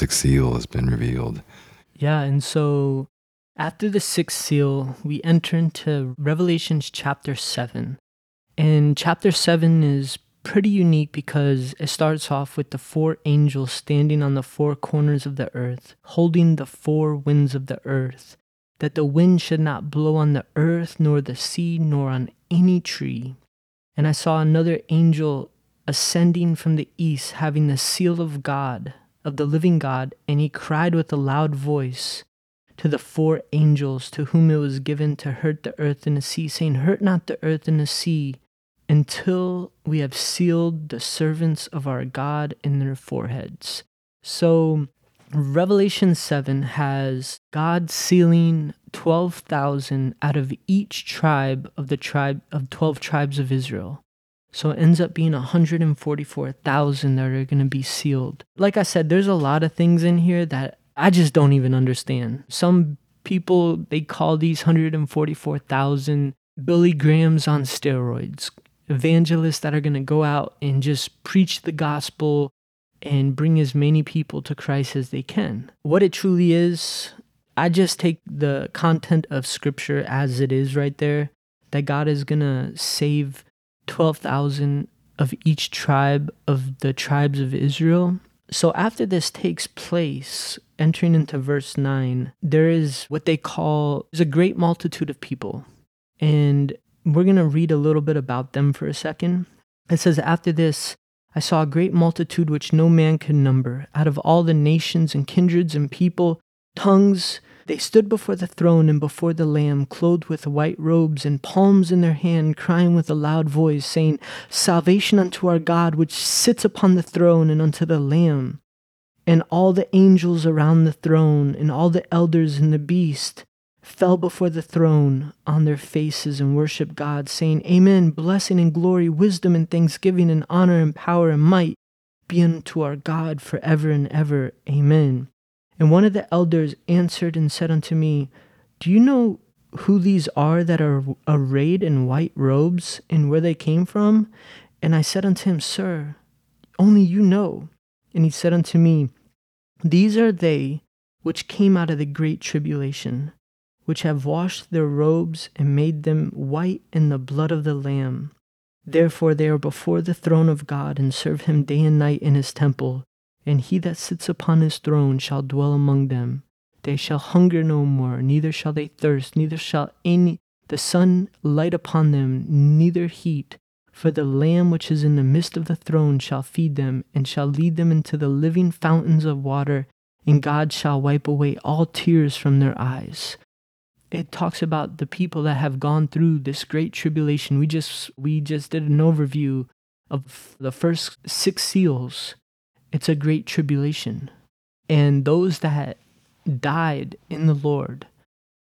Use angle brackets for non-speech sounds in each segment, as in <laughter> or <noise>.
sixth seal has been revealed. Yeah, and so after the sixth seal, we enter into Revelations chapter 7. And chapter 7 is pretty unique because it starts off with the four angels standing on the four corners of the earth, holding the four winds of the earth, that the wind should not blow on the earth, nor the sea, nor on any tree. And I saw another angel ascending from the east, having the seal of God, of the living God, and he cried with a loud voice to the four angels to whom it was given to hurt the earth and the sea, saying, Hurt not the earth and the sea until we have sealed the servants of our God in their foreheads. So, Revelation 7 has God sealing 12,000 out of each tribe of the tribe of 12 tribes of Israel. So it ends up being 144,000 that are going to be sealed. Like I said, there's a lot of things in here that I just don't even understand. Some people, they call these 144,000 Billy Grahams on steroids evangelists that are going to go out and just preach the gospel and bring as many people to Christ as they can. What it truly is, I just take the content of scripture as it is right there that God is going to save 12,000 of each tribe of the tribes of Israel. So after this takes place, entering into verse 9, there is what they call a great multitude of people. And we're going to read a little bit about them for a second. It says, After this, I saw a great multitude which no man could number, out of all the nations and kindreds and people, tongues. They stood before the throne and before the Lamb, clothed with white robes and palms in their hand, crying with a loud voice, saying, Salvation unto our God, which sits upon the throne, and unto the Lamb. And all the angels around the throne, and all the elders and the beast, fell before the throne on their faces and worshiped God, saying, Amen, blessing and glory, wisdom and thanksgiving and honor and power and might be unto our God forever and ever. Amen. And one of the elders answered and said unto me, Do you know who these are that are arrayed in white robes and where they came from? And I said unto him, Sir, only you know. And he said unto me, These are they which came out of the great tribulation which have washed their robes and made them white in the blood of the Lamb. Therefore they are before the throne of God and serve him day and night in his temple, and he that sits upon his throne shall dwell among them. They shall hunger no more, neither shall they thirst, neither shall any the sun light upon them, neither heat. For the Lamb which is in the midst of the throne shall feed them, and shall lead them into the living fountains of water, and God shall wipe away all tears from their eyes it talks about the people that have gone through this great tribulation. We just we just did an overview of the first six seals. It's a great tribulation. And those that died in the Lord,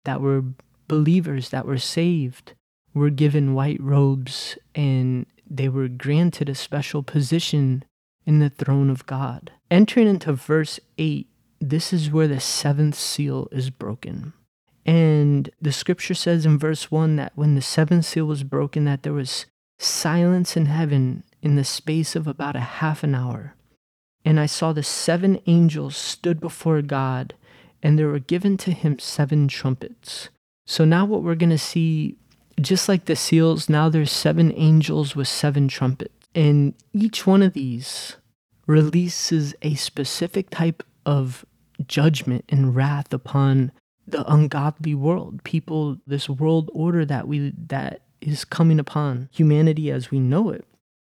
that were believers, that were saved, were given white robes and they were granted a special position in the throne of God. Entering into verse 8, this is where the seventh seal is broken. And the scripture says in verse 1 that when the seventh seal was broken, that there was silence in heaven in the space of about a half an hour. And I saw the seven angels stood before God, and there were given to him seven trumpets. So now what we're going to see, just like the seals, now there's seven angels with seven trumpets. And each one of these releases a specific type of judgment and wrath upon the ungodly world, people, this world order that we that is coming upon humanity as we know it.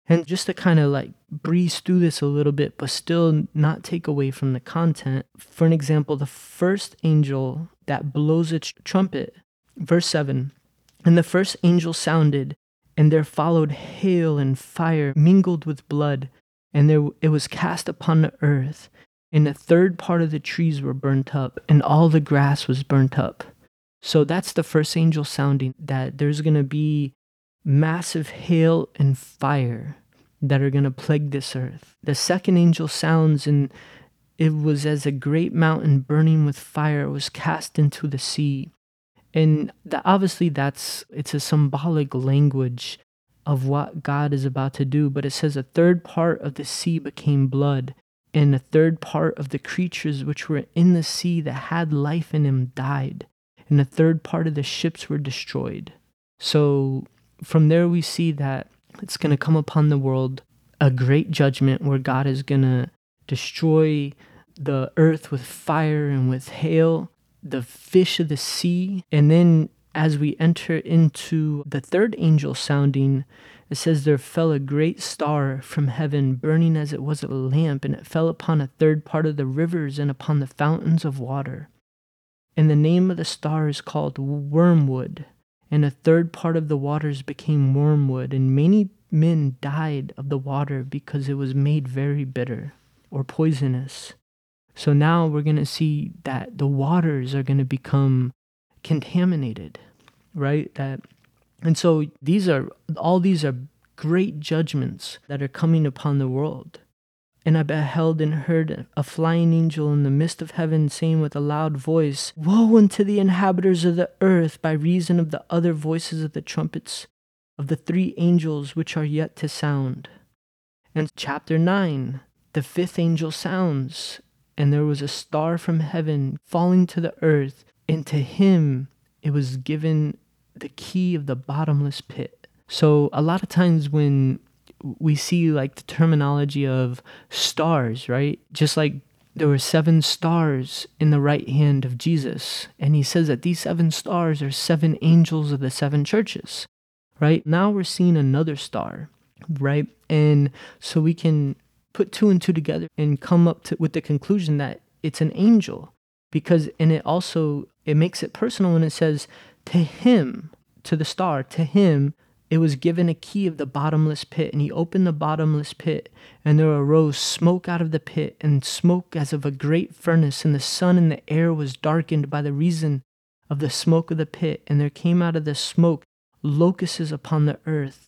And just to kind of like breeze through this a little bit, but still not take away from the content. For an example, the first angel that blows its trumpet, verse 7 And the first angel sounded, and there followed hail and fire mingled with blood, and there it was cast upon the earth, and a third part of the trees were burnt up, and all the grass was burnt up. So that's the first angel sounding that there's going to be massive hail and fire that are going to plague this earth. The second angel sounds, and it was as a great mountain burning with fire was cast into the sea. And that obviously that's it's a symbolic language of what God is about to do, but it says a third part of the sea became blood and a third part of the creatures which were in the sea that had life in them died, and a third part of the ships were destroyed. So from there, we see that it's going to come upon the world a great judgment where God is going to destroy the earth with fire and with hail, the fish of the sea. And then as we enter into the third angel sounding, it says, There fell a great star from heaven, burning as it was a lamp, and it fell upon a third part of the rivers and upon the fountains of water. And the name of the star is called Wormwood, and a third part of the waters became wormwood, and many men died of the water because it was made very bitter or poisonous. So now we're going to see that the waters are going to become contaminated, right? That and so these are all these are great judgments that are coming upon the world. And I beheld and heard a flying angel in the midst of heaven saying with a loud voice, Woe unto the inhabitants of the earth by reason of the other voices of the trumpets of the three angels which are yet to sound. And chapter 9, the fifth angel sounds, and there was a star from heaven falling to the earth, and to him it was given the key of the bottomless pit. So, a lot of times when we see like the terminology of stars, right? Just like there were seven stars in the right hand of Jesus. And he says that these seven stars are seven angels of the seven churches, right? Now we're seeing another star, right? And so we can put two and two together and come up to, with the conclusion that it's an angel because, and it also, it makes it personal when it says, to him, to the star, to him, it was given a key of the bottomless pit, and he opened the bottomless pit, and there arose smoke out of the pit, and smoke as of a great furnace, and the sun and the air was darkened by the reason of the smoke of the pit, and there came out of the smoke locusts upon the earth,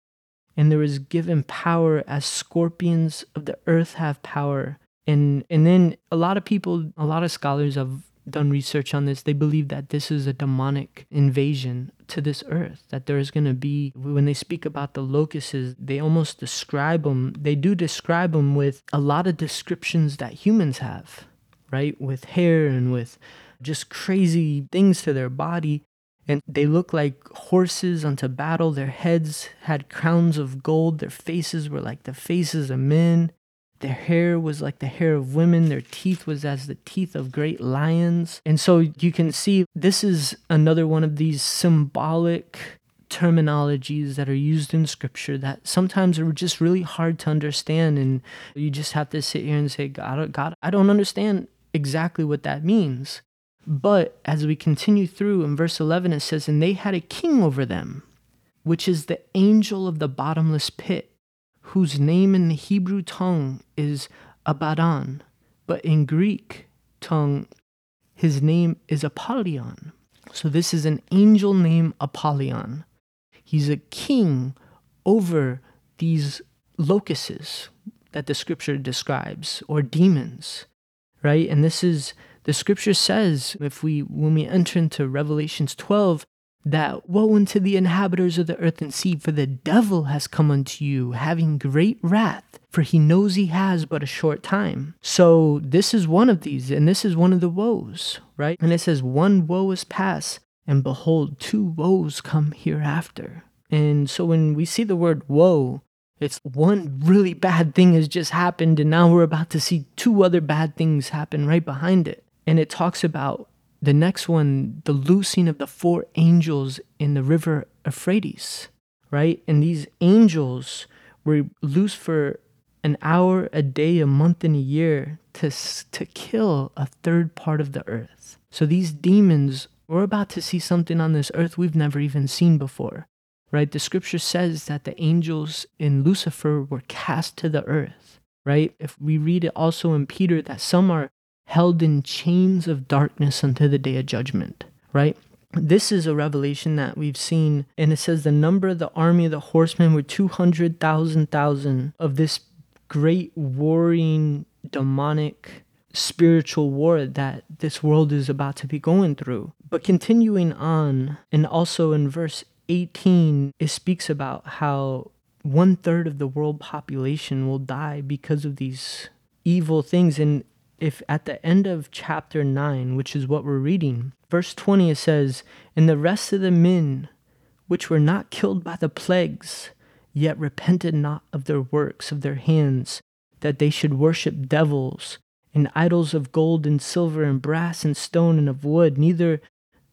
and there was given power as scorpions of the earth have power. And and then a lot of people, a lot of scholars have done research on this, they believe that this is a demonic invasion to this earth. That there is going to be, when they speak about the locusts, they almost describe them, they do describe them with a lot of descriptions that humans have, right? With hair and with just crazy things to their body. And they look like horses unto battle. Their heads had crowns of gold. Their faces were like the faces of men. Their hair was like the hair of women. Their teeth was as the teeth of great lions. And so you can see this is another one of these symbolic terminologies that are used in scripture that sometimes are just really hard to understand. And you just have to sit here and say, God, oh, God, I don't understand exactly what that means. But as we continue through in verse 11, it says, And they had a king over them, which is the angel of the bottomless pit whose name in the Hebrew tongue is Abaddon, but in Greek tongue, his name is Apollyon. So this is an angel named Apollyon. He's a king over these locusts that the scripture describes, or demons, right? And this is the scripture says if we when we enter into Revelations 12 that woe unto the inhabitants of the earth and sea, for the devil has come unto you, having great wrath, for he knows he has but a short time. So this is one of these, and this is one of the woes, right? And it says, One woe is past, and behold, two woes come hereafter. And so when we see the word woe, it's one really bad thing has just happened, and now we're about to see two other bad things happen right behind it. And it talks about the next one, the loosing of the four angels in the river Euphrates, right? And these angels were loose for an hour, a day, a month, and a year to, to kill a third part of the earth. So these demons, we're about to see something on this earth we've never even seen before, right? The scripture says that the angels in Lucifer were cast to the earth, right? If we read it also in Peter that some are held in chains of darkness until the day of judgment, right? This is a revelation that we've seen, and it says the number of the army of the horsemen were 200,000 of this great warring, demonic, spiritual war that this world is about to be going through. But continuing on, and also in verse 18, it speaks about how one third of the world population will die because of these evil things. And if at the end of chapter 9, which is what we're reading, verse 20, it says, And the rest of the men which were not killed by the plagues, yet repented not of their works of their hands, that they should worship devils and idols of gold and silver and brass and stone and of wood, neither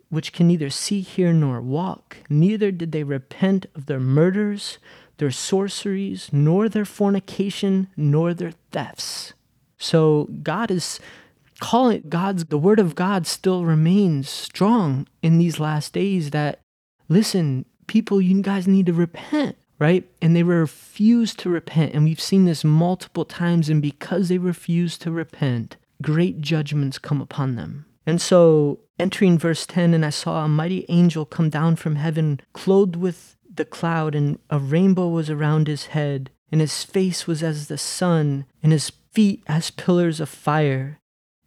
which can neither see, hear, nor walk. Neither did they repent of their murders, their sorceries, nor their fornication, nor their thefts. So God is calling God's the word of God still remains strong in these last days that listen, people, you guys need to repent, right? And they refuse to repent. And we've seen this multiple times. And because they refuse to repent, great judgments come upon them. And so, entering verse 10, and I saw a mighty angel come down from heaven, clothed with the cloud, and a rainbow was around his head, and his face was as the sun, and his feet as pillars of fire.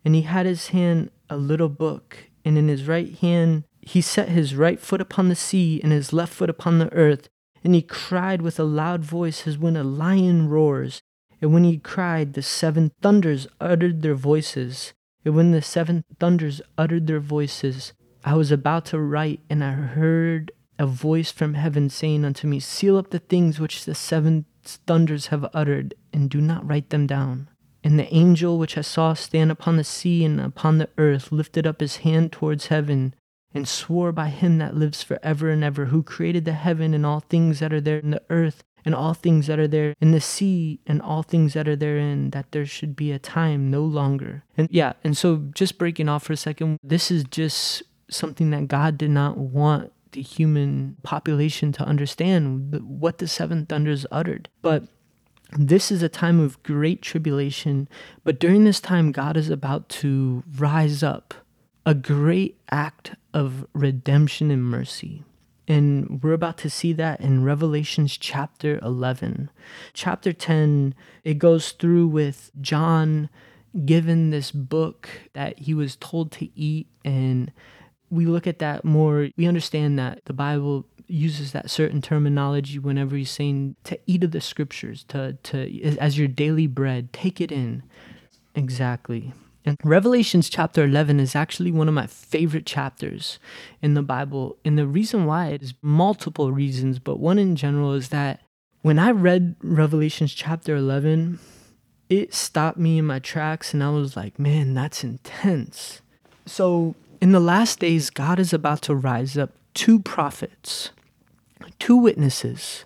And he had in his hand a little book, and in his right hand he set his right foot upon the sea, and his left foot upon the earth. And he cried with a loud voice as when a lion roars. And when he cried, the seven thunders uttered their voices. And when the seven thunders uttered their voices, I was about to write, and I heard a voice from heaven saying unto me, Seal up the things which the seven thunders have uttered, and do not write them down. And the angel which I saw stand upon the sea and upon the earth lifted up his hand towards heaven, and swore by him that lives for ever and ever, who created the heaven and all things that are there in the earth, and all things that are there in the sea and all things that are therein, that there should be a time no longer. And yeah, and so just breaking off for a second, this is just something that God did not want the human population to understand what the seven thunders uttered. But this is a time of great tribulation, but during this time, God is about to rise up a great act of redemption and mercy. And we're about to see that in Revelations chapter 11. Chapter 10, it goes through with John given this book that he was told to eat. And we look at that more, we understand that the Bible uses that certain terminology whenever he's saying to eat of the scriptures, to, to as your daily bread, take it in. Exactly. And Revelations chapter 11 is actually one of my favorite chapters in the Bible. And the reason why is multiple reasons, but one in general is that when I read Revelations chapter 11, it stopped me in my tracks and I was like, man, that's intense. So, in the last days, God is about to rise up two prophets, two witnesses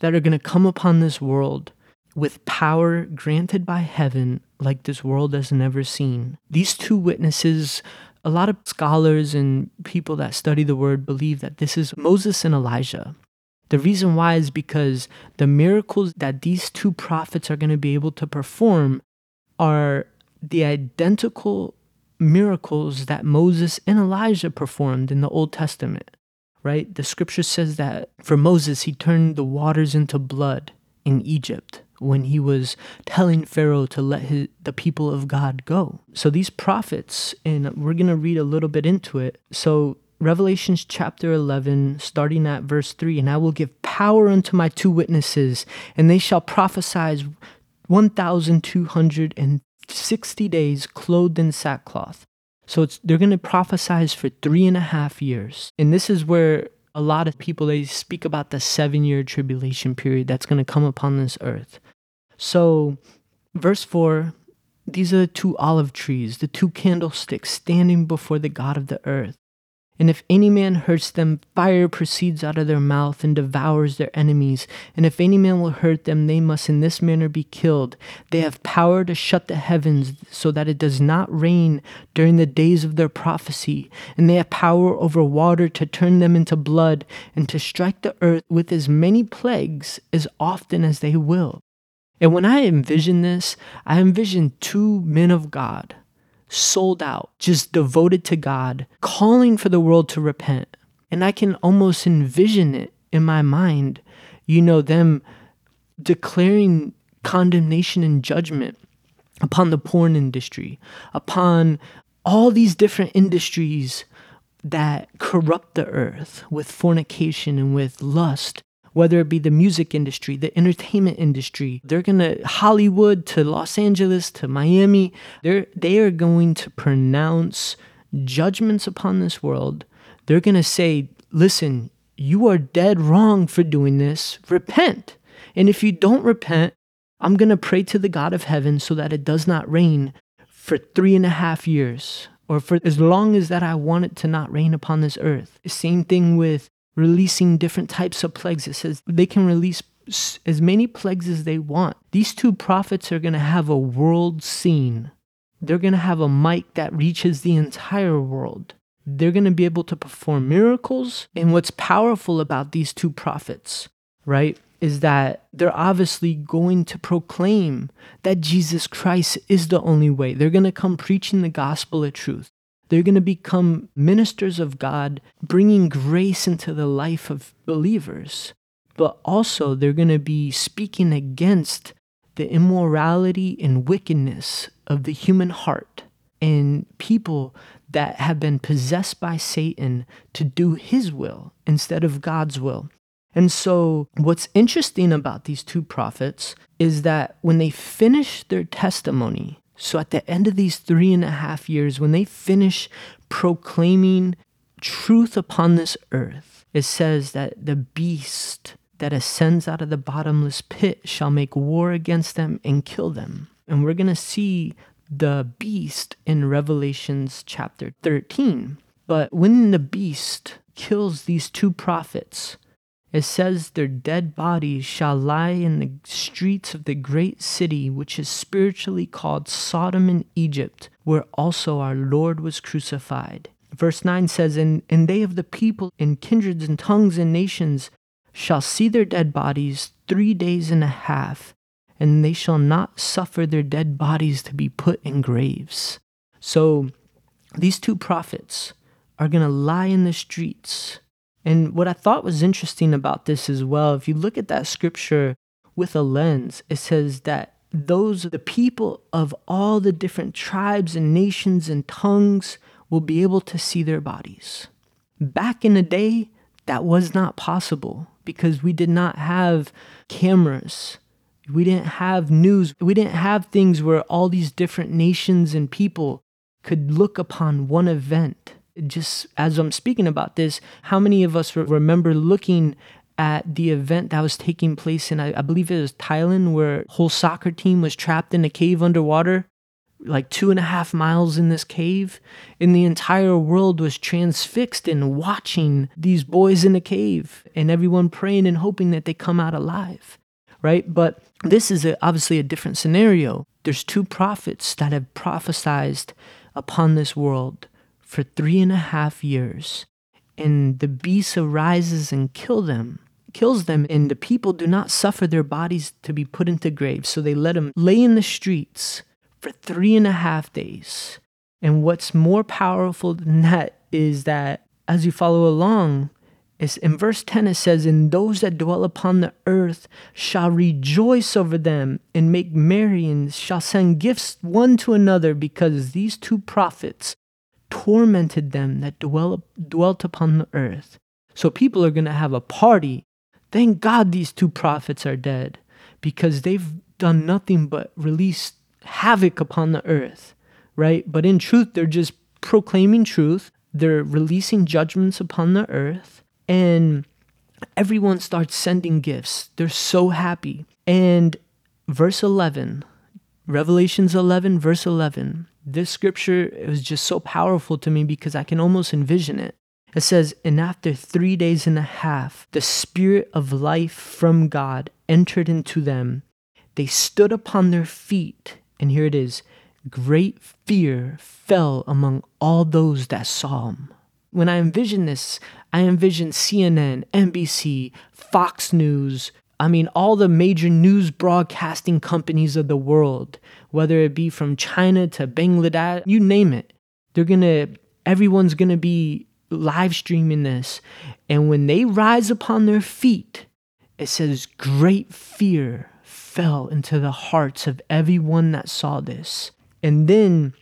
that are going to come upon this world with power granted by heaven like this world has never seen. These two witnesses, a lot of scholars and people that study the word believe that this is Moses and Elijah. The reason why is because the miracles that these two prophets are going to be able to perform are the identical miracles that Moses and Elijah performed in the Old Testament, right? The scripture says that for Moses, he turned the waters into blood in Egypt when he was telling Pharaoh to let his, the people of God go. So these prophets, and we're going to read a little bit into it. So Revelations chapter 11, starting at verse 3 And I will give power unto my two witnesses, and they shall prophesy 1,260 days clothed in sackcloth. So it's, they're going to prophesy for three and a half years. And this is where a lot of people they speak about the seven year tribulation period that's going to come upon this earth so verse 4 these are the two olive trees the two candlesticks standing before the god of the earth and if any man hurts them, fire proceeds out of their mouth and devours their enemies. And if any man will hurt them, they must in this manner be killed. They have power to shut the heavens so that it does not rain during the days of their prophecy. And they have power over water to turn them into blood and to strike the earth with as many plagues as often as they will. And when I envision this, I envision two men of God sold out, just devoted to God, calling for the world to repent. And I can almost envision it in my mind, you know, them declaring condemnation and judgment upon the porn industry, upon all these different industries that corrupt the earth with fornication and with lust, whether it be the music industry, the entertainment industry. They're going to Hollywood to Los Angeles to Miami. They're they are going to pronounce judgments upon this world. They're going to say, "Listen, you are dead wrong for doing this. Repent." And if you don't repent, I'm going to pray to the God of heaven so that it does not rain for three and a half years or for as long as that I want it to not rain upon this earth. Same thing with releasing different types of plagues. It says they can release as many plagues as they want. These two prophets are going to have a world scene. They're going to have a mic that reaches the entire world. They're going to be able to perform miracles. And what's powerful about these two prophets, right, is that they're obviously going to proclaim that Jesus Christ is the only way. They're going to come preaching the gospel of truth. They're going to become ministers of God, bringing grace into the life of believers. But also, they're going to be speaking against the immorality and wickedness of the human heart and people that have been possessed by Satan to do his will instead of God's will. And so, what's interesting about these two prophets is that when they finish their testimony, so at the end of these three and a half years, when they finish proclaiming truth upon this earth, it says that the beast that ascends out of the bottomless pit shall make war against them and kill them. And we're going to see the beast in Revelations chapter 13. But when the beast kills these two prophets, it says, Their dead bodies shall lie in the streets of the great city, which is spiritually called Sodom and Egypt, where also our Lord was crucified. Verse 9 says, And, and they of the people in kindreds and tongues and nations shall see their dead bodies three days and a half, and they shall not suffer their dead bodies to be put in graves. So these two prophets are going to lie in the streets and what I thought was interesting about this as well, if you look at that scripture with a lens, it says that those the people of all the different tribes and nations and tongues will be able to see their bodies. Back in the day, that was not possible because we did not have cameras. We didn't have news. We didn't have things where all these different nations and people could look upon one event just as I'm speaking about this, how many of us remember looking at the event that was taking place in, I, I believe it was Thailand, where whole soccer team was trapped in a cave underwater, like two and a half miles in this cave, and the entire world was transfixed in watching these boys in a cave, and everyone praying and hoping that they come out alive, right? But this is a, obviously a different scenario. There's two prophets that have prophesied upon this world for three and a half years. And the beast arises and kill them, kills them, and the people do not suffer their bodies to be put into graves. So they let them lay in the streets for three and a half days. And what's more powerful than that is that as you follow along, is in verse 10 it says, And those that dwell upon the earth shall rejoice over them and make merry and shall send gifts one to another because these two prophets tormented them that dwell, dwelt upon the earth. So people are going to have a party. Thank God these two prophets are dead because they've done nothing but release havoc upon the earth, right? But in truth, they're just proclaiming truth. They're releasing judgments upon the earth, and everyone starts sending gifts. They're so happy. And verse 11, Revelations 11, verse 11, this scripture was just so powerful to me because I can almost envision it. It says, And after three days and a half, the Spirit of life from God entered into them. They stood upon their feet, and here it is great fear fell among all those that saw him. When I envision this, I envision CNN, NBC, Fox News, I mean, all the major news broadcasting companies of the world, whether it be from China to Bangladesh, you name it, they're gonna, everyone's gonna be live streaming this. And when they rise upon their feet, it says, great fear fell into the hearts of everyone that saw this. And then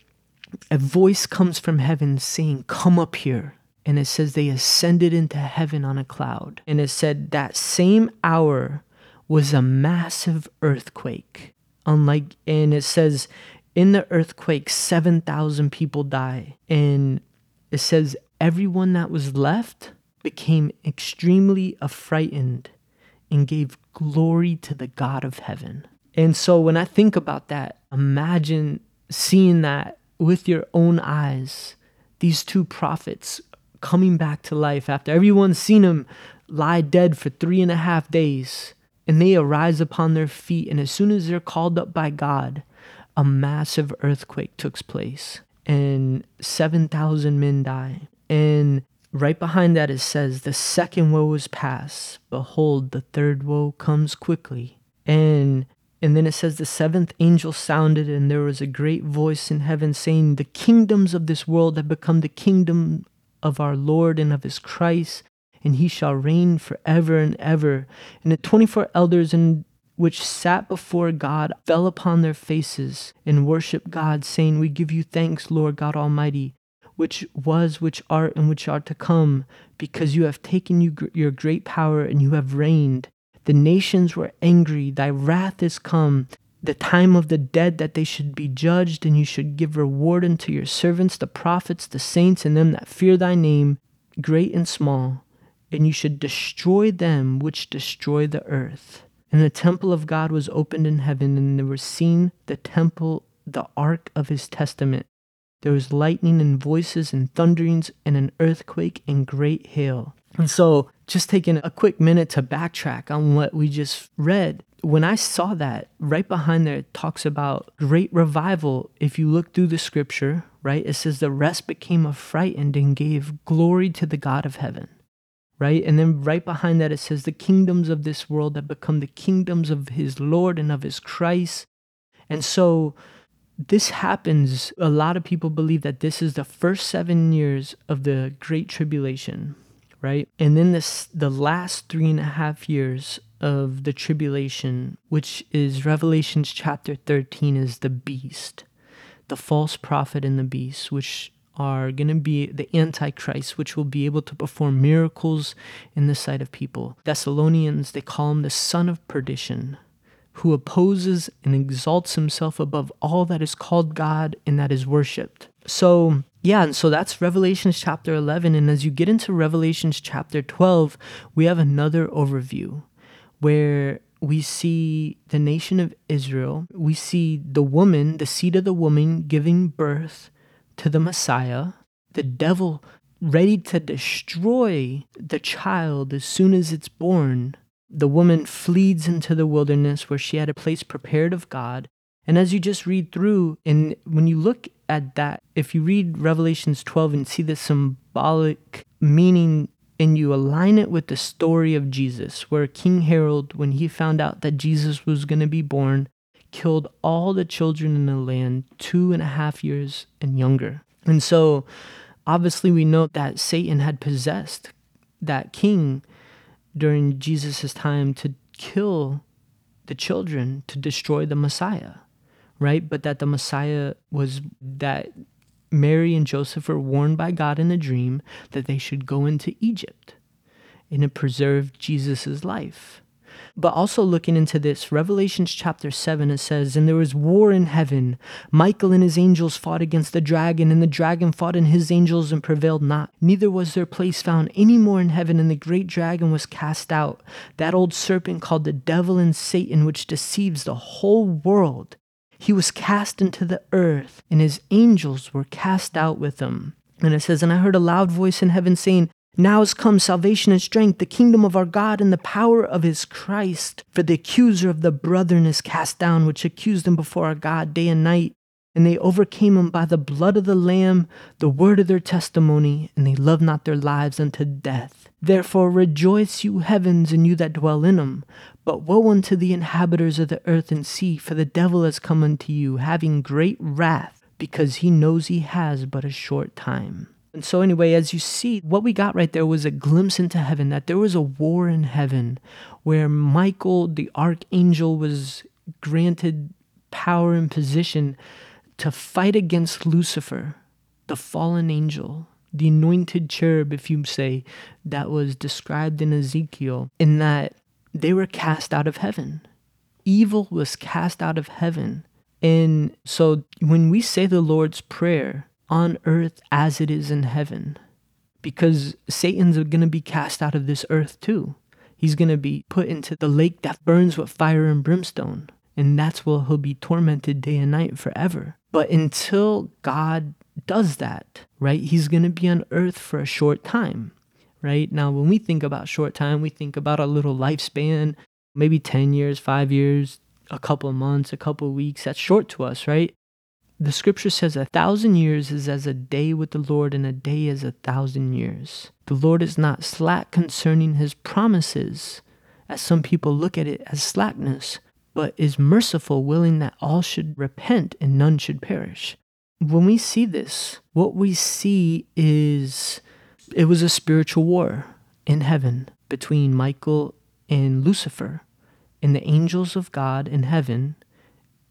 a voice comes from heaven saying, Come up here. and it says they ascended into heaven on a cloud. And it said that same hour was a massive earthquake. Unlike, and it says in the earthquake, 7,000 people die. And it says everyone that was left became extremely affrighted and gave glory to the God of heaven. And so when I think about that, imagine seeing that with your own eyes, these two prophets coming back to life after everyone's seen them lie dead for three and a half days. And they arise upon their feet, and as soon as they're called up by God, a massive earthquake took place, and 7,000 men die. And right behind that, it says, The second woe is past. Behold, the third woe comes quickly. And and then it says the seventh angel sounded, and there was a great voice in heaven saying, The kingdoms of this world have become the kingdom of our Lord and of his Christ, and he shall reign forever and ever. And the twenty four elders in which sat before God fell upon their faces and worshiped God, saying, We give you thanks, Lord God Almighty, which was, which art, and which are to come, because you have taken you, your great power and you have reigned. The nations were angry, thy wrath is come, the time of the dead that they should be judged, and you should give reward unto your servants, the prophets, the saints, and them that fear thy name, great and small, and you should destroy them which destroy the earth. And the temple of God was opened in heaven, and there was seen the temple, the ark of his testament. There was lightning and voices and thunderings and an earthquake and great hail. And so, just taking a quick minute to backtrack on what we just read, when I saw that, right behind there, it talks about great revival. If you look through the scripture, right, it says the rest became affrighted and gave glory to the God of heaven, right? And then right behind that, it says the kingdoms of this world have become the kingdoms of his Lord and of his Christ. And so, this happens. A lot of people believe that this is the first seven years of the Great Tribulation right? And then this the last three and a half years of the tribulation, which is Revelations chapter 13, is the beast, the false prophet and the beast, which are going to be the Antichrist, which will be able to perform miracles in the sight of people. Thessalonians, they call him the son of perdition, who opposes and exalts himself above all that is called God and that is worshiped. So yeah, and so that's Revelations chapter 11. And as you get into Revelations chapter 12, we have another overview where we see the nation of Israel. We see the woman, the seed of the woman, giving birth to the Messiah. The devil ready to destroy the child as soon as it's born. The woman flees into the wilderness where she had a place prepared of God. And as you just read through, and when you look at that, if you read Revelations 12 and see the symbolic meaning and you align it with the story of Jesus, where King Herod, when he found out that Jesus was going to be born, killed all the children in the land two and a half years and younger. And so, obviously, we know that Satan had possessed that king during Jesus' time to kill the children, to destroy the Messiah right? But that the Messiah was that Mary and Joseph were warned by God in a dream that they should go into Egypt and it preserved Jesus' life. But also looking into this, Revelations chapter 7, it says, And there was war in heaven. Michael and his angels fought against the dragon, and the dragon fought and his angels and prevailed not. Neither was their place found any more in heaven, and the great dragon was cast out, that old serpent called the devil and Satan, which deceives the whole world. He was cast into the earth, and his angels were cast out with him. And it says, And I heard a loud voice in heaven saying, Now is come salvation and strength, the kingdom of our God, and the power of his Christ. For the accuser of the brethren is cast down, which accused them before our God day and night. And they overcame him by the blood of the Lamb, the word of their testimony, and they loved not their lives unto death. Therefore rejoice, you heavens, and you that dwell in them. But woe unto the inhabitants of the earth and sea, for the devil has come unto you, having great wrath, because he knows he has but a short time. And so, anyway, as you see, what we got right there was a glimpse into heaven that there was a war in heaven where Michael, the archangel, was granted power and position to fight against Lucifer, the fallen angel, the anointed cherub, if you say, that was described in Ezekiel, in that they were cast out of heaven. Evil was cast out of heaven. And so when we say the Lord's Prayer, on earth as it is in heaven, because Satan's going to be cast out of this earth too. He's going to be put into the lake that burns with fire and brimstone. And that's where he'll be tormented day and night forever. But until God does that, right, he's going to be on earth for a short time, right? Now, when we think about short time, we think about a little lifespan, maybe 10 years, five years, a couple of months, a couple of weeks. That's short to us, right? The scripture says a thousand years is as a day with the Lord, and a day is a thousand years. The Lord is not slack concerning his promises, as some people look at it as slackness, but is merciful, willing that all should repent and none should perish. When we see this, what we see is it was a spiritual war in heaven between Michael and Lucifer, and the angels of God in heaven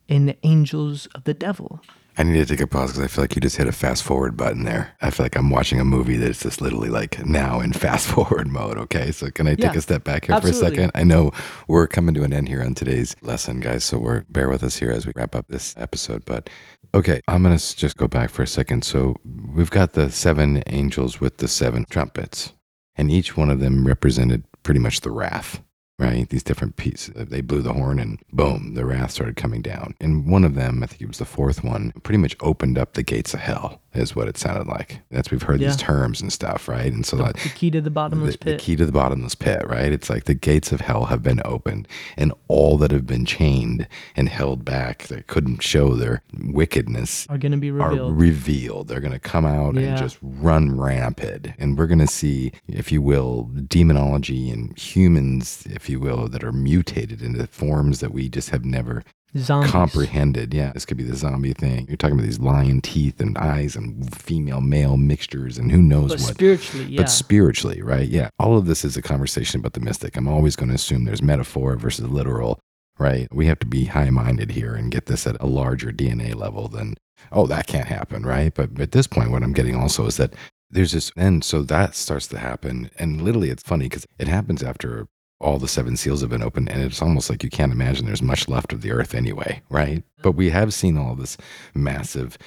and the angels of the devil. I need to take a pause because I feel like you just hit a fast forward button there. I feel like I'm watching a movie that's just literally like now in fast <laughs> forward mode. Okay. So, can I take Yeah, a step back here absolutely. for a second? I know we're coming to an end here on today's lesson, guys. So, we're bear with us here as we wrap up this episode. But okay, I'm going to just go back for a second. So, we've got the seven angels with the seven trumpets, and each one of them represented pretty much the wrath right? These different pieces. They blew the horn and boom, the wrath started coming down. And one of them, I think it was the fourth one, pretty much opened up the gates of hell, is what it sounded like. That's we've heard these terms and stuff, right? And so that The key to the bottomless the, the pit. key to the bottomless pit, right? It's like the gates of hell have been opened, and all that have been chained and held back that couldn't show their wickedness are going to be are revealed. revealed. They're going to come out Yeah. and just run rampant. And we're going to see, if you will, demonology and humans, if you will, that are mutated into forms that we just have never Zombies. comprehended. Yeah, this could be the zombie thing. You're talking about these lion teeth and eyes and female male mixtures and who knows But what. spiritually, yeah. But spiritually, right? Yeah. All of this is a conversation about the mystic. I'm always going to assume there's metaphor versus literal, right? We have to be high minded here and get this at a larger DNA level than, oh, that can't happen, right? But at this point, what I'm getting also is that there's this, and so that starts to happen. And literally, it's funny because it happens after all the seven seals have been opened, and it's almost like you can't imagine there's much left of the earth anyway, right? But we have seen all this massive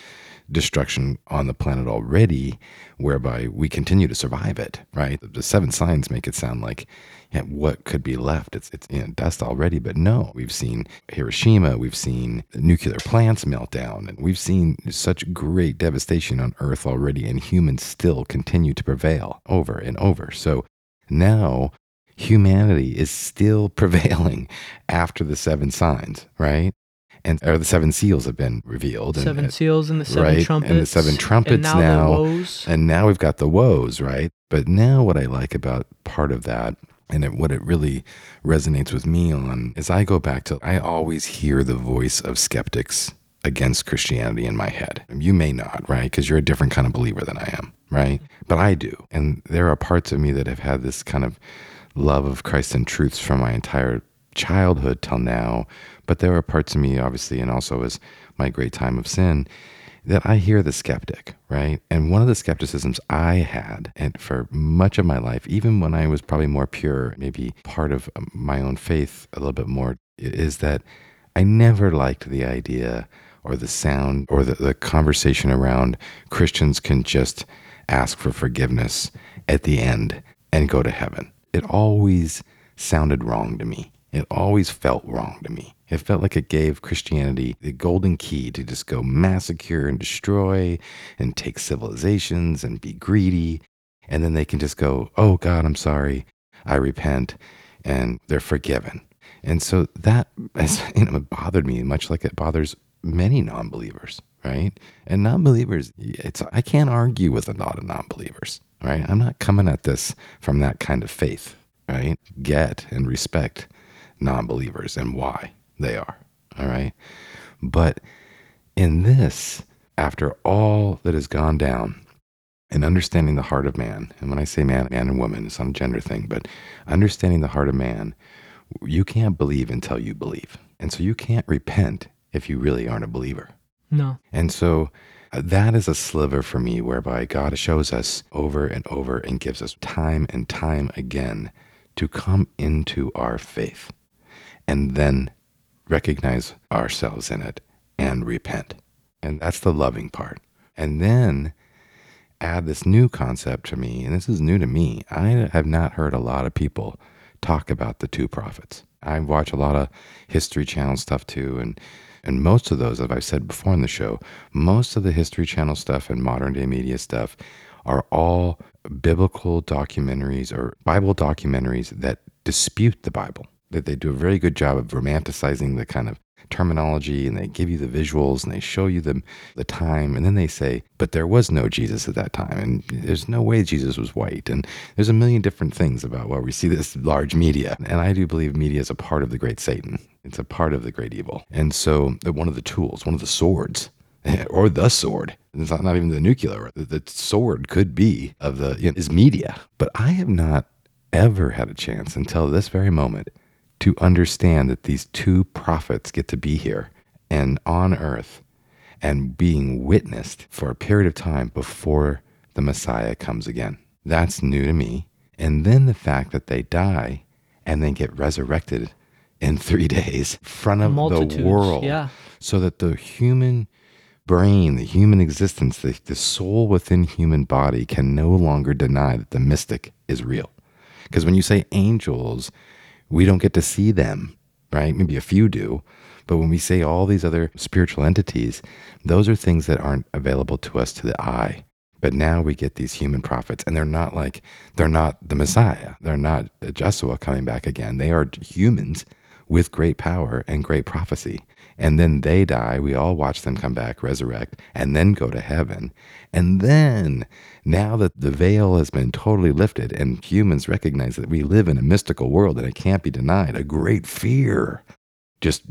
destruction on the planet already, whereby we continue to survive it, right? The seven signs make it sound like yeah, what could be left? It's it's you know, dust already, but no. We've seen Hiroshima, we've seen nuclear plants melt down, and we've seen such great devastation on Earth already, and humans still continue to prevail over and over. So now humanity is still <laughs> prevailing after the seven signs, right? And or the seven seals have been revealed. and- seven seals and the seven right, and the seven trumpets and now. now. And now we've got the woes, right? But now what I like about part of that and it, what it really resonates with me on is I go back to, I always hear the voice of skeptics against Christianity in my head. You may not, right? Because you're a different kind of believer than I am, right? But I do. And there are parts of me that have had this kind of love of Christ and truths from my entire childhood till now. But there are parts of me, obviously, and also as my great time of sin, that I hear the skeptic, right? And one of the skepticisms I had, and for much of my life, even when I was probably more pure, maybe part of my own faith a little bit more, is that I never liked the idea or the sound or the, the conversation around Christians can just ask for forgiveness at the end and go to heaven. It always sounded wrong to me. It always felt wrong to me. It felt like it gave Christianity the golden key to just go massacre and destroy and take civilizations and be greedy. And then they can just go, oh God, I'm sorry. I repent. And they're forgiven. And so that has, <laughs> you know, bothered me much like it bothers many non believers, right? And non believers, it's, I can't argue with a lot of non believers, right? I'm not coming at this from that kind of faith, right? Get and respect non believers and why they are. All right. But in this, after all that has gone down and understanding the heart of man, and when I say man, man and woman, it's not a gender thing, but understanding the heart of man, you can't believe until you believe. And so you can't repent if you really aren't a believer. no. And so uh, That is a sliver for me whereby God shows us over and over and gives us time and time again to come into our faith and then recognize ourselves in it and repent. And that's the loving part. And then add this new concept to me, and this is new to me. I have not heard a lot of people talk about the two prophets. I watch a lot of History Channel stuff too, and and most of those, as I've said before in the show, most of the History Channel stuff and modern day media stuff are all biblical documentaries or Bible documentaries that dispute the Bible. That they do a very good job of romanticizing the kind of terminology and they give you the visuals and they show you the, the time and then they say but there was no jesus at that time and there's no way jesus was white and there's a million different things about why we see this large media and i do believe media is a part of the great satan. It's a part of the great evil. And so uh, one of the tools one of the swords <laughs> or the sword it's not, not even the nuclear the, the sword could be of the you know, is media. But i have not ever had a chance until this very moment to understand that these two prophets get to be here and on earth and being witnessed for a period of time before the Messiah comes again. That's new to me. And then the fact that they die and then get resurrected in <laughs> three days in front of the world. Yeah. So that the human brain, the human existence, the, the soul within human body can no longer deny that the mystic is real. Because when you say angels, we don't get to see them, right? Maybe a few do. But when we say all these other spiritual entities, those are things that aren't available to us to the eye. But now we get these human prophets, and they're not like, they're not the Messiah. They're not Joshua coming back again. They are humans with great power and great prophecy. And then they die. We all watch them come back, resurrect, and then go to heaven. And then, now that the veil has been totally lifted and humans recognize that we live in a mystical world and it can't be denied, a great fear just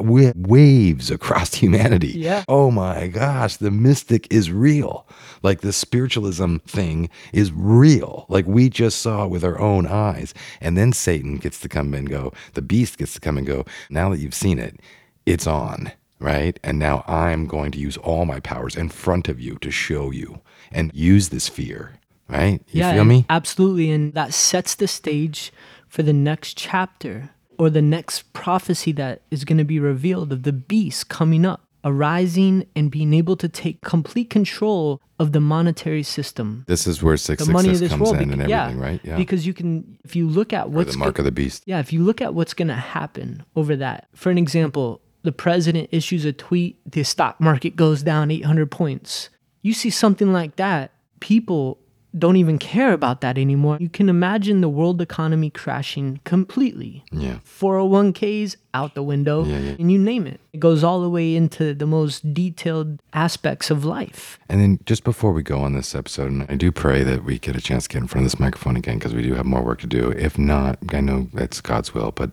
waves across <laughs> humanity. Yeah. Oh my gosh, the mystic is real. Like the spiritualism thing is real. Like we just saw it with our own eyes. And then Satan gets to come and go, the beast gets to come and go. Now that you've seen it, it's on, right? And now I'm going to use all my powers in front of you to show you and use this fear, right? You yeah, feel me? Absolutely. And that sets the stage for the next chapter or the next prophecy that is going to be revealed of the beast coming up, arising and being able to take complete control of the monetary system. This is where six the money of this comes world. in and everything, yeah, right? Yeah. Because you can, if you look at what's or the mark go- of the beast. Yeah, if you look at what's going to happen over that. For an example, the president issues a tweet, the stock market goes down 800 points. You see something like that, people don't even care about that anymore. You can imagine the world economy crashing completely. Yeah. 401ks out the window, yeah, yeah. and you name it. It goes all the way into the most detailed aspects of life. And then just before we go on this episode, and I do pray that we get a chance to get in front of this microphone again because we do have more work to do. If not, I know that's God's will, but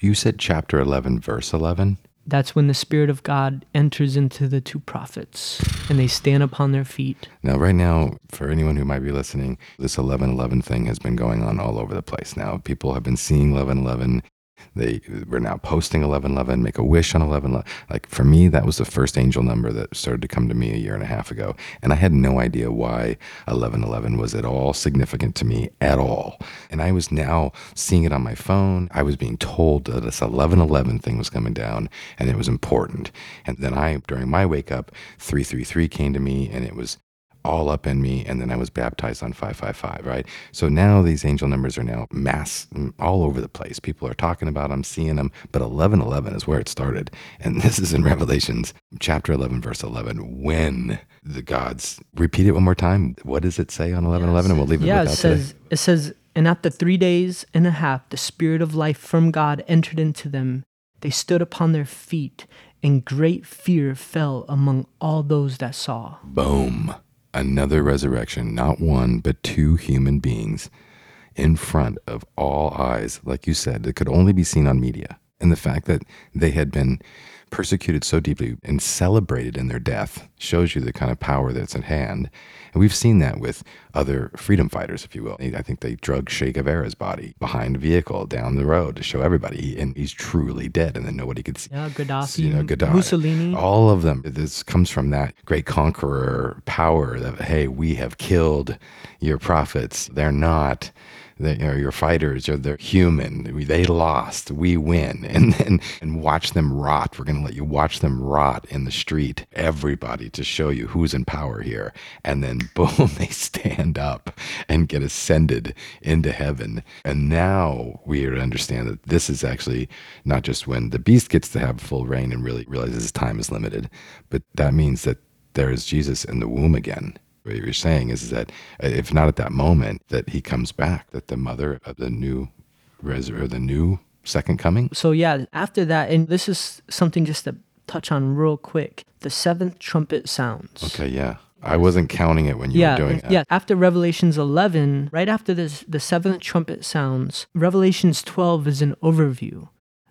you said chapter 11, verse 11 that's when the Spirit of God enters into the two prophets and they stand upon their feet. Now, right now, for anyone who might be listening, this 1111 thing has been going on all over the place. Now, people have been seeing 1111 they were now posting 1111, make a wish on 1111. Like for me, that was the first angel number that started to come to me a year and a half ago. And I had no idea why 1111 was at all significant to me at all. And I was now seeing it on my phone. I was being told that this 1111 thing was coming down and it was important. And then I, during my wake up, 333 came to me and it was all up in me and then I was baptized on 555, right? So now these angel numbers are now mass mm, all over the place. People are talking about them, seeing them, but 1111 is where it started. And <laughs> this is in Revelations chapter 11 verse 11 when the gods repeat it one more time. What does it say on 1111 yes. and we'll leave it yeah, with it says today. it says and after 3 days and a half the spirit of life from God entered into them. They stood upon their feet and great fear fell among all those that saw. Boom another resurrection, not one, but two human beings in front of all eyes, like you said, that could only be seen on media. And the fact that they had been persecuted so deeply and celebrated in their death shows you the kind of power that's at hand. And we've seen that with other freedom fighters, if you will. I think they drug Che Guevara's body behind a vehicle down the road to show everybody, and he's truly dead, and then nobody could see. Yeah, Gaddafi, you know, Gaddafi, Mussolini. all of them. This comes from that great conqueror power that hey, we have killed your prophets. They're not you know, your fighters are they're human. They lost, we win, <laughs> and then and watch them rot. We're going to let you watch them rot in the street. Everybody to show you who's in power here, and then <laughs> boom, they stand up and get ascended into heaven. And now we understand that this is actually not just when the beast gets to have full reign and really realizes his time is limited, but that means that there is Jesus in the womb again what you're saying is that uh, if not at that moment, that he comes back, that the mother of the new res or the new second coming. So yeah, after that, and this is something just to touch on real quick. The seventh trumpet sounds. Okay, yeah. I wasn't counting it when you yeah, were doing it. yeah. After Revelations 11, right after this, the seventh trumpet sounds, Revelations 12 is an overview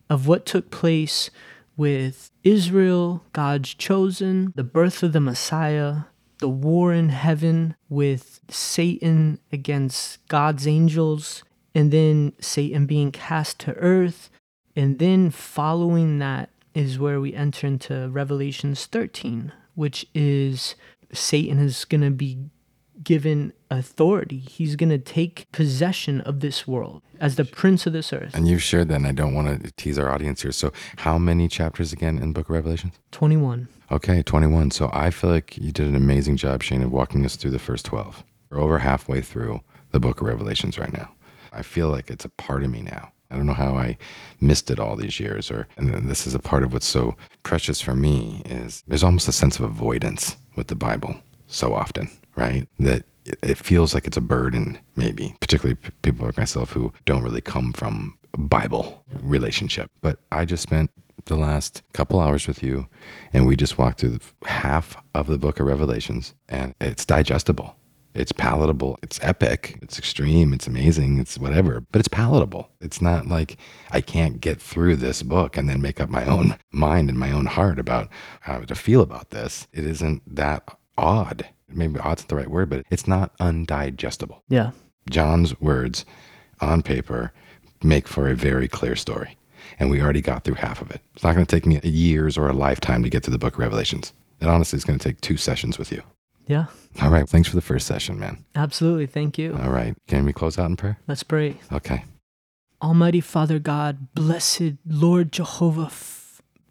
of what took place with Israel, God's chosen, the birth of the Messiah, the war in heaven with Satan against God's angels, and then Satan being cast to earth. And then following that is where we enter into Revelations 13, which is Satan is going to be given authority. He's going to take possession of this world as the prince of this earth. And you've shared that, and I don't want to tease our audience here. So, how many chapters again in Book of Revelations? 21. Okay, 21. So, I feel like you did an amazing job, Shane, of walking us through the first 12. We're over halfway through the Book of Revelations right now. I feel like it's a part of me now. I don't know how I missed it all these years, or and this is a part of what's so precious for me is there's almost a sense of avoidance with the Bible so often, right? That it feels like it's a burden, maybe, particularly people like myself who don't really come from Bible relationship. But I just spent the last couple hours with you, and we just walked through half of the book of Revelations, and it's digestible. It's palatable. It's epic. It's extreme. It's amazing. It's whatever, but it's palatable. It's not like I can't get through this book and then make up my own mind and my own heart about how to feel about this. It isn't that odd. Maybe odd's not the right word, but it's not undigestible. Yeah. John's words on paper make for a very clear story. And we already got through half of it. It's not going to take me years or a lifetime to get to the book of Revelations. It honestly is going to take two sessions with you. Yeah. All right. Thanks for the first session, man. Absolutely. Thank you. All right. Can we close out in prayer? Let's pray. Okay. Almighty Father God, blessed Lord Jehovah,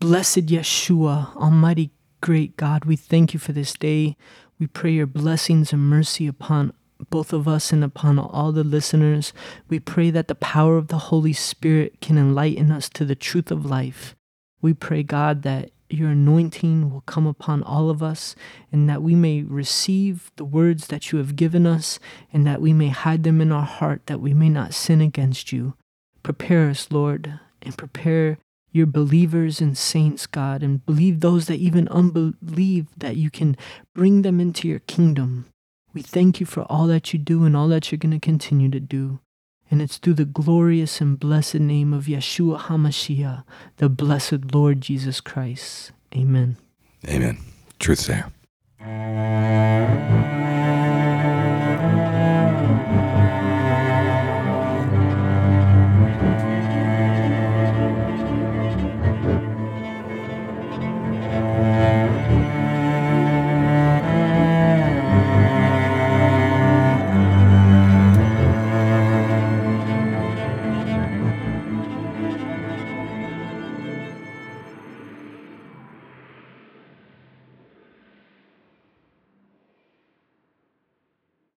blessed Yeshua, Almighty great God, we thank you for this day. We pray your blessings and mercy upon both of us and upon all the listeners. We pray that the power of the Holy Spirit can enlighten us to the truth of life. We pray, God, that your anointing will come upon all of us and that we may receive the words that you have given us and that we may hide them in our heart that we may not sin against you. Prepare us, Lord, and prepare your believers and saints, God, and believe those that even unbelieve that you can bring them into your kingdom. We thank you for all that you do and all that you're going to continue to do. And it's through the glorious and blessed name of Yeshua HaMashiach, the blessed Lord Jesus Christ. Amen. Amen. Truth there.